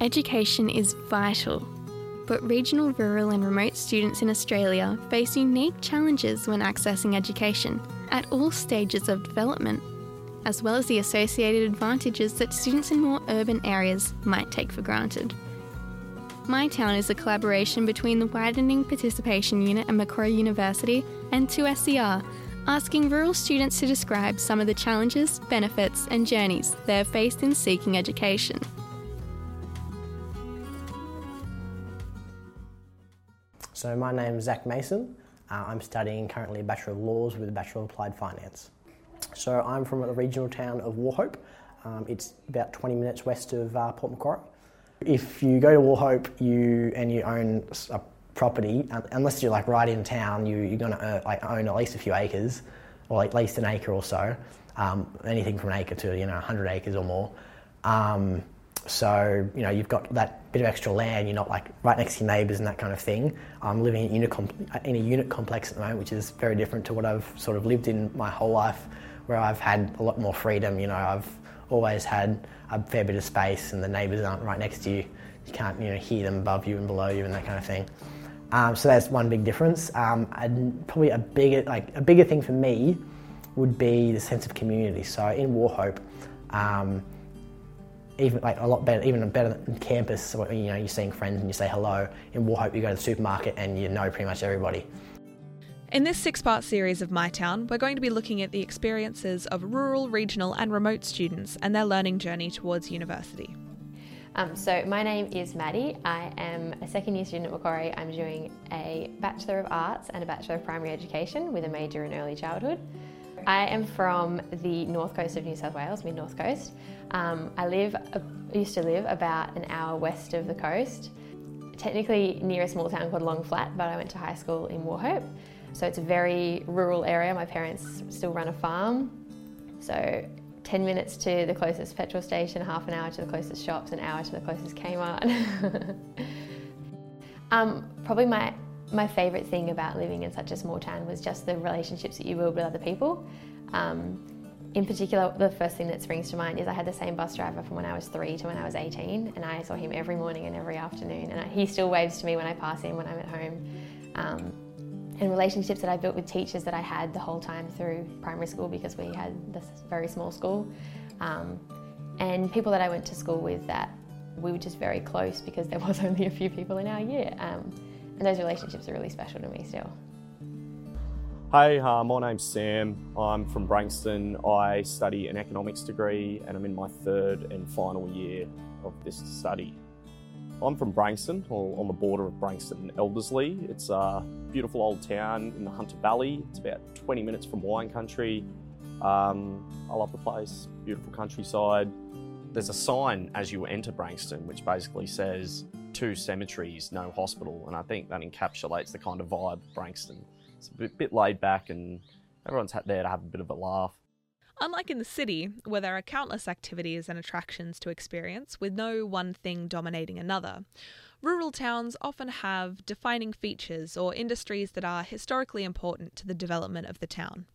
Education is vital, but regional, rural, and remote students in Australia face unique challenges when accessing education at all stages of development, as well as the associated advantages that students in more urban areas might take for granted. My Town is a collaboration between the Widening Participation Unit at Macquarie University and 2SER, asking rural students to describe some of the challenges, benefits, and journeys they have faced in seeking education. So my name is Zach Mason. Uh, I'm studying currently a Bachelor of Laws with a Bachelor of Applied Finance. So I'm from the regional town of Wauchope. Um, it's about 20 minutes west of uh, Port Macquarie. If you go to Wauchope you, and you own a property, unless you're like right in town, you, you're going to uh, like own at least a few acres, or at least an acre or so. Um, anything from an acre to you know 100 acres or more. Um, so you know you've got that bit of extra land. You're not like right next to your neighbours and that kind of thing. I'm living in, in a unit complex at the moment, which is very different to what I've sort of lived in my whole life, where I've had a lot more freedom. You know, I've always had a fair bit of space, and the neighbours aren't right next to you. You can't you know hear them above you and below you and that kind of thing. Um, so that's one big difference. Um, and probably a bigger like a bigger thing for me would be the sense of community. So in Wauchope, um, even like a lot better, even better than campus. You know, you're seeing friends and you say hello. In Wauchope, you go to the supermarket and you know pretty much everybody. In this six part series of My Town, we're going to be looking at the experiences of rural, regional, and remote students and their learning journey towards university. Um, so, my name is Maddie. I am a second year student at Macquarie. I'm doing a Bachelor of Arts and a Bachelor of Primary Education with a major in early childhood. I am from the north coast of New South Wales, mid north coast. Um, I live, uh, used to live about an hour west of the coast, technically near a small town called Long Flat, but I went to high school in Wauchope. So it's a very rural area. My parents still run a farm. So 10 minutes to the closest petrol station, half an hour to the closest shops, an hour to the closest Kmart. um, probably my, my favourite thing about living in such a small town was just the relationships that you build with other people. Um, in particular, the first thing that springs to mind is I had the same bus driver from when I was three to when I was 18, and I saw him every morning and every afternoon. And he still waves to me when I pass him when I'm at home. Um, and relationships that I built with teachers that I had the whole time through primary school because we had this very small school. Um, and people that I went to school with that we were just very close because there was only a few people in our year. Um, and those relationships are really special to me still. Hey, uh, my name's Sam. I'm from Branxton. I study an economics degree and I'm in my third and final year of this study. I'm from Branxton, or on the border of Branxton and Elderslie. It's a beautiful old town in the Hunter Valley. It's about 20 minutes from wine country. Um, I love the place, beautiful countryside. There's a sign as you enter Branxton which basically says two cemeteries, no hospital, and I think that encapsulates the kind of vibe of Branxton. It's a bit, bit laid back and everyone's there to have a bit of a laugh. Unlike in the city, where there are countless activities and attractions to experience, with no one thing dominating another, rural towns often have defining features or industries that are historically important to the development of the town.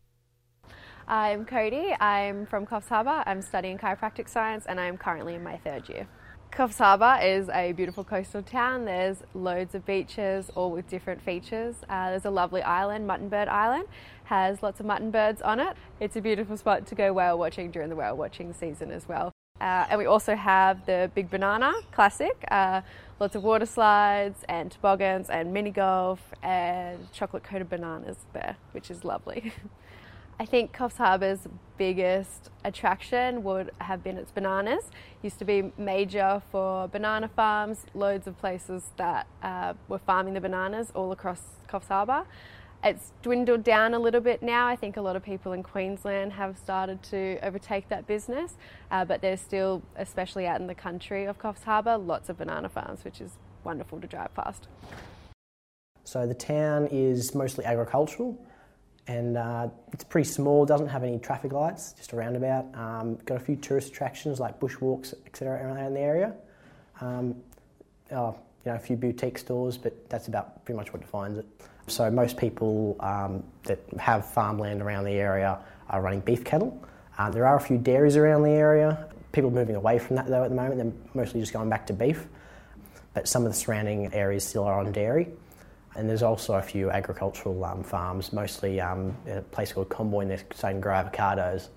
I'm Cody. I'm from Coffs Harbour. I'm studying chiropractic science and I'm currently in my third year. Coffs Harbour is a beautiful coastal town. There's loads of beaches, all with different features. Uh, there's a lovely island, Muttonbird Island, has lots of mutton birds on it. It's a beautiful spot to go whale watching during the whale watching season as well. Uh, and we also have the Big Banana Classic, uh, lots of water slides and toboggans and mini golf and chocolate coated bananas there, which is lovely. I think Coffs Harbour's biggest attraction would have been its bananas. Used to be major for banana farms, loads of places that uh, were farming the bananas all across Coffs Harbour. It's dwindled down a little bit now. I think a lot of people in Queensland have started to overtake that business, uh, but there's still, especially out in the country of Coffs Harbour, lots of banana farms, which is wonderful to drive past. So the town is mostly agricultural and uh, it's pretty small, doesn't have any traffic lights, just a roundabout. Um, got a few tourist attractions like bushwalks, etc., around the area. Um, oh, you know, a few boutique stores, but that's about pretty much what defines it. So most people um, that have farmland around the area are running beef cattle. Uh, there are a few dairies around the area. People are moving away from that though at the moment. They're mostly just going back to beef. but some of the surrounding areas still are on dairy. And there's also a few agricultural um, farms, mostly um, a place called Comboyne, they're starting grow avocados,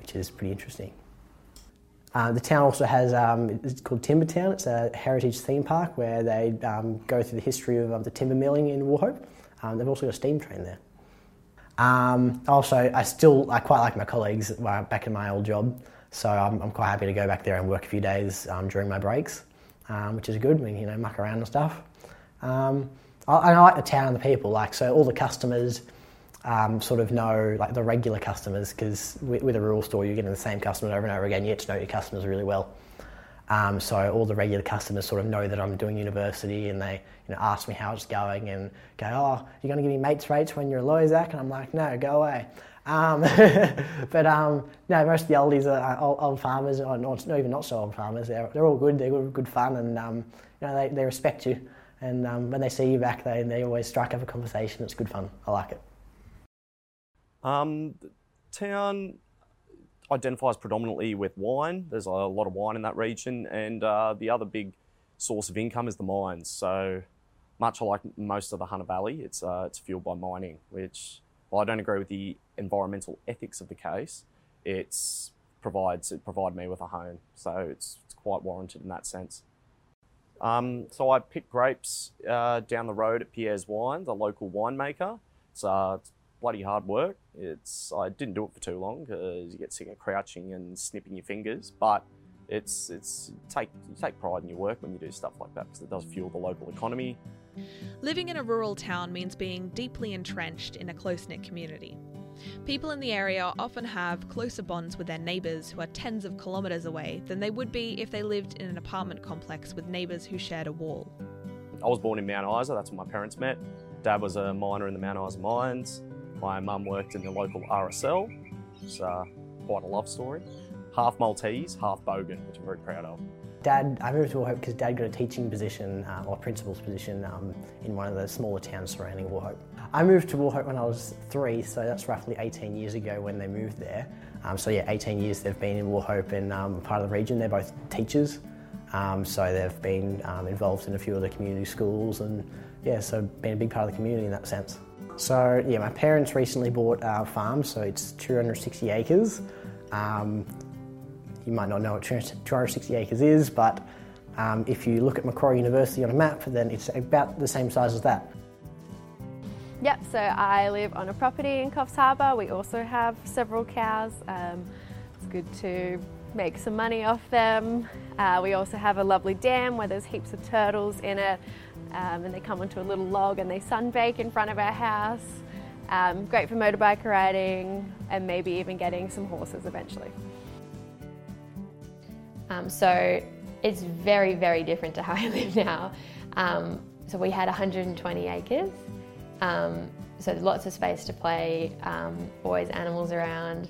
which is pretty interesting. Uh, the town also has, um, it's called Timber Town. It's a heritage theme park where they um, go through the history of, the timber milling in Wauchope. Um, they've also got a steam train there. Um, also, I still I quite like my colleagues back in my old job, so I'm, I'm quite happy to go back there and work a few days during my breaks, which is good. We you know muck around and stuff. I, I like the town and the people. Like so, all the customers um, sort of know like the regular customers because with, with, a rural store you're getting the same customers over and over again. You get to know your customers really well. Um, so all the regular customers sort of know that I'm doing university and they you know ask me how it's going and go, oh, you're going to give me mates rates when you're a lawyer, Zach? And I'm like, no, go away. Um, but um, no, most of the oldies are old, old farmers, or not, not, even not so old farmers. They're, they're all good. They're good, good fun, and um, you know they, they respect you. And um, when they see you back, they they always strike up a conversation. It's good fun. I like it. Um, the town identifies predominantly with wine. There's a lot of wine in that region, and uh, the other big source of income is the mines. So, much like most of the Hunter Valley, it's uh, it's fueled by mining. Which, while I don't agree with the environmental ethics of the case, it's provides it provided me with a home. So it's, it's quite warranted in that sense. Um, so I picked grapes uh, down the road at Pierre's Wine, the local winemaker. It's, uh, it's bloody hard work. It's I didn't do it for too long because you get sick of crouching and snipping your fingers. But it's it's take you take pride in your work when you do stuff like that because it does fuel the local economy. Living in a rural town means being deeply entrenched in a close knit community. People in the area often have closer bonds with their neighbours who are tens of kilometres away than they would be if they lived in an apartment complex with neighbours who shared a wall. I was born in Mount Isa, that's where my parents met. Dad was a miner in the Mount Isa mines. My mum worked in the local RSL. It's uh, quite a love story. Half Maltese, half Bogan, which I'm very proud of. Dad, I moved to Wauchope because Dad got a teaching position uh, or principal's position um, in one of the smaller towns surrounding Wauchope. I moved to Wauchope when I was three, so that's roughly 18 years ago when they moved there. Um, so yeah, 18 years they've been in Wauchope and um, part of the region. They're both teachers, um, so they've been um, involved in a few of the community schools and yeah, so been a big part of the community in that sense. So yeah, my parents recently bought a farm, so it's 260 acres. Um, you might not know what 260 acres is, but um, if you look at Macquarie University on a map, then it's about the same size as that. Yep, so I live on a property in Coffs Harbour. We also have several cows. Um, it's good to make some money off them. Uh, we also have a lovely dam where there's heaps of turtles in it um, and they come onto a little log and they sunbake in front of our house. Um, great for motorbike riding and maybe even getting some horses eventually. Um, so it's very, very different to how I live now. Um, so we had 120 acres, um, so lots of space to play, um, always animals around.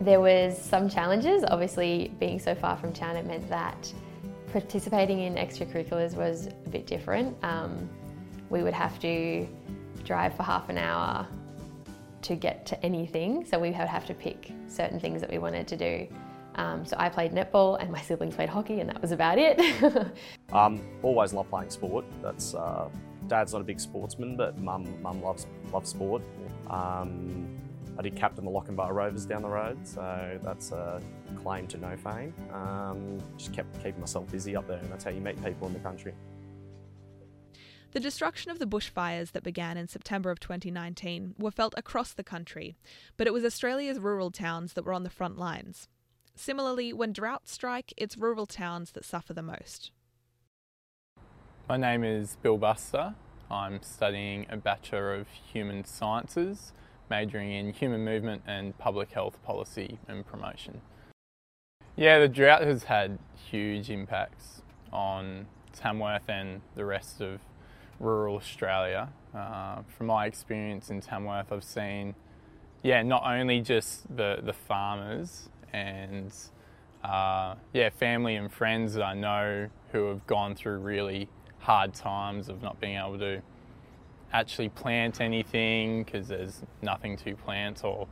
there was some challenges, obviously being so far from town it meant that participating in extracurriculars was a bit different. Um, we would have to drive for half an hour to get to anything, so we would have to pick certain things that we wanted to do. Um, so I played netball and my siblings played hockey, and that was about it. um, always love playing sport. That's uh, dad's not a big sportsman, but mum mum loves loves sport. Um, I did captain the Lochinvar Rovers down the road, so that's a claim to no fame. Um, just kept keeping myself busy up there, and that's how you meet people in the country. The destruction of the bushfires that began in September of 2019 were felt across the country, but it was Australia's rural towns that were on the front lines. Similarly, when droughts strike, it's rural towns that suffer the most. My name is Bill Buster. I'm studying a Bachelor of Human Sciences majoring in human movement and public health policy and promotion. Yeah, the drought has had huge impacts on Tamworth and the rest of rural Australia. Uh, from my experience in Tamworth, I've seen, yeah, not only just the, the farmers and uh, yeah, family and friends that I know who have gone through really hard times of not being able to actually plant anything because there's nothing to plant or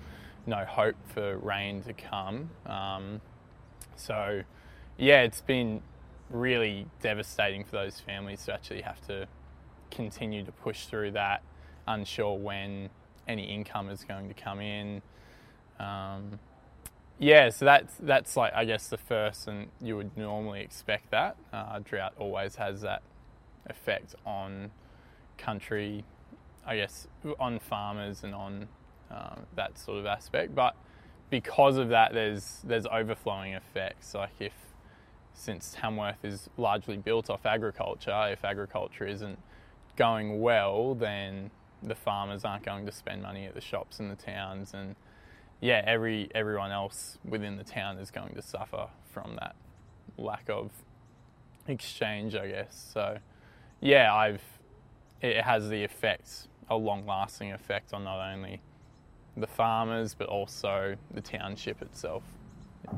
no hope for rain to come. Um, so, yeah, it's been really devastating for those families to actually have to continue to push through that, unsure when any income is going to come in. Um, yeah, so that's that's like I guess the first, and you would normally expect that. Uh, drought always has that effect on country, I guess, on farmers and on um, that sort of aspect. But because of that, there's there's overflowing effects. Like if since Tamworth is largely built off agriculture, if agriculture isn't going well, then the farmers aren't going to spend money at the shops in the towns, and yeah, every everyone else within the town is going to suffer from that lack of exchange, I guess. So yeah, I've it has the effect, a long-lasting effect on not only the farmers but also the township itself.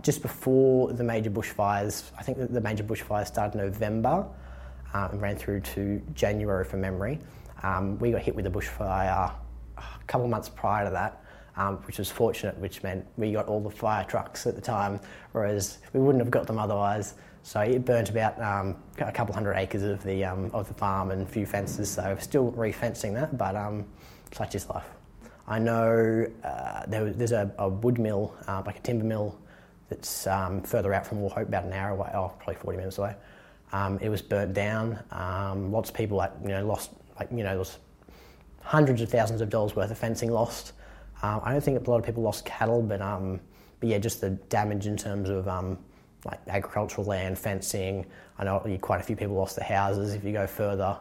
Just before the major bushfires, I think the major bushfires started November uh, and ran through to January from memory. Um, we got hit with a bushfire a couple of months prior to that, um, which was fortunate, which meant we got all the fire trucks at the time, whereas we wouldn't have got them otherwise. So it burnt about um, a couple hundred acres of the um, of the farm and a few fences. So still refencing that, but um, such is life. I know uh, there, there's a, a, wood mill, uh, like a timber mill, that's um, further out from Wauchope, about an hour away, oh, probably 40 minutes away. Um, it was burnt down. Um, lots of people, like you know, lost, like you know, there was hundreds of thousands of dollars worth of fencing lost. I don't think a lot of people lost cattle, but but yeah, just the damage in terms of like agricultural land, fencing. I know quite a few people lost their houses. If you go further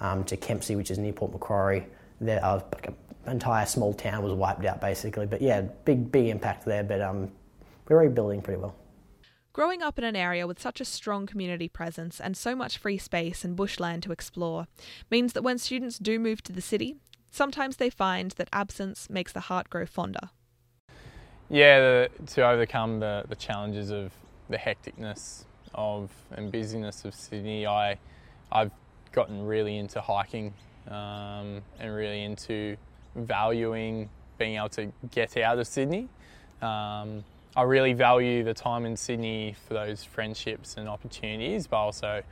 um, to Kempsey, which is near Port Macquarie, there uh, like an entire small town was wiped out basically. But yeah, big big impact there. But um, we're rebuilding pretty well. Growing up in an area with such a strong community presence and so much free space and bushland to explore means that when students do move to the city, sometimes they find that absence makes the heart grow fonder. Yeah, the, to overcome the, the challenges of the hecticness of and busyness of Sydney, I I've gotten really into hiking um, and really into valuing being able to get out of Sydney. Um, I really value the time in Sydney for those friendships and opportunities, but also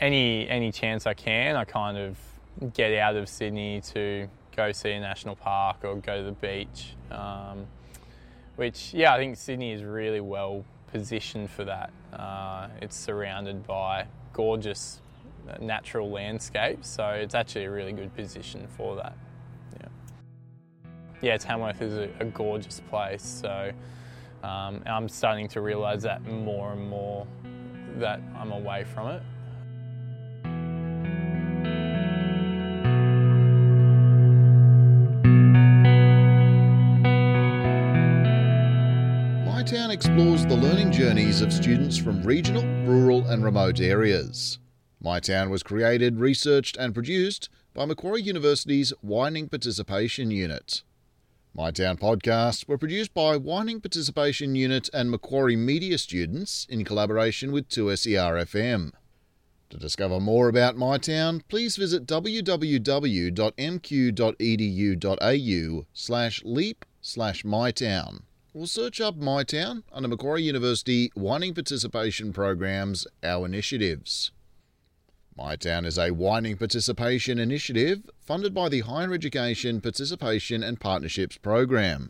any any chance I can, I kind of get out of Sydney to go see a national park or go to the beach. Um, which, yeah, I think Sydney is really well positioned for that. Uh, it's surrounded by gorgeous natural landscapes, so it's actually a really good position for that. Yeah, yeah Tamworth is a, a gorgeous place, so um, I'm starting to realise that more and more that I'm away from it. Explores the learning journeys of students from regional, rural, and remote areas. My Town was created, researched, and produced by Macquarie University's Widening Participation Unit. My Town podcasts were produced by Widening Participation Unit and Macquarie Media students in collaboration with 2SER FM. To discover more about My Town, please visit www.mq.edu.au slash leap slash mytown or search up My Town under Macquarie University Widening Participation Programs Our Initiatives. My Town is a widening participation initiative funded by the Higher Education Participation and Partnerships Program.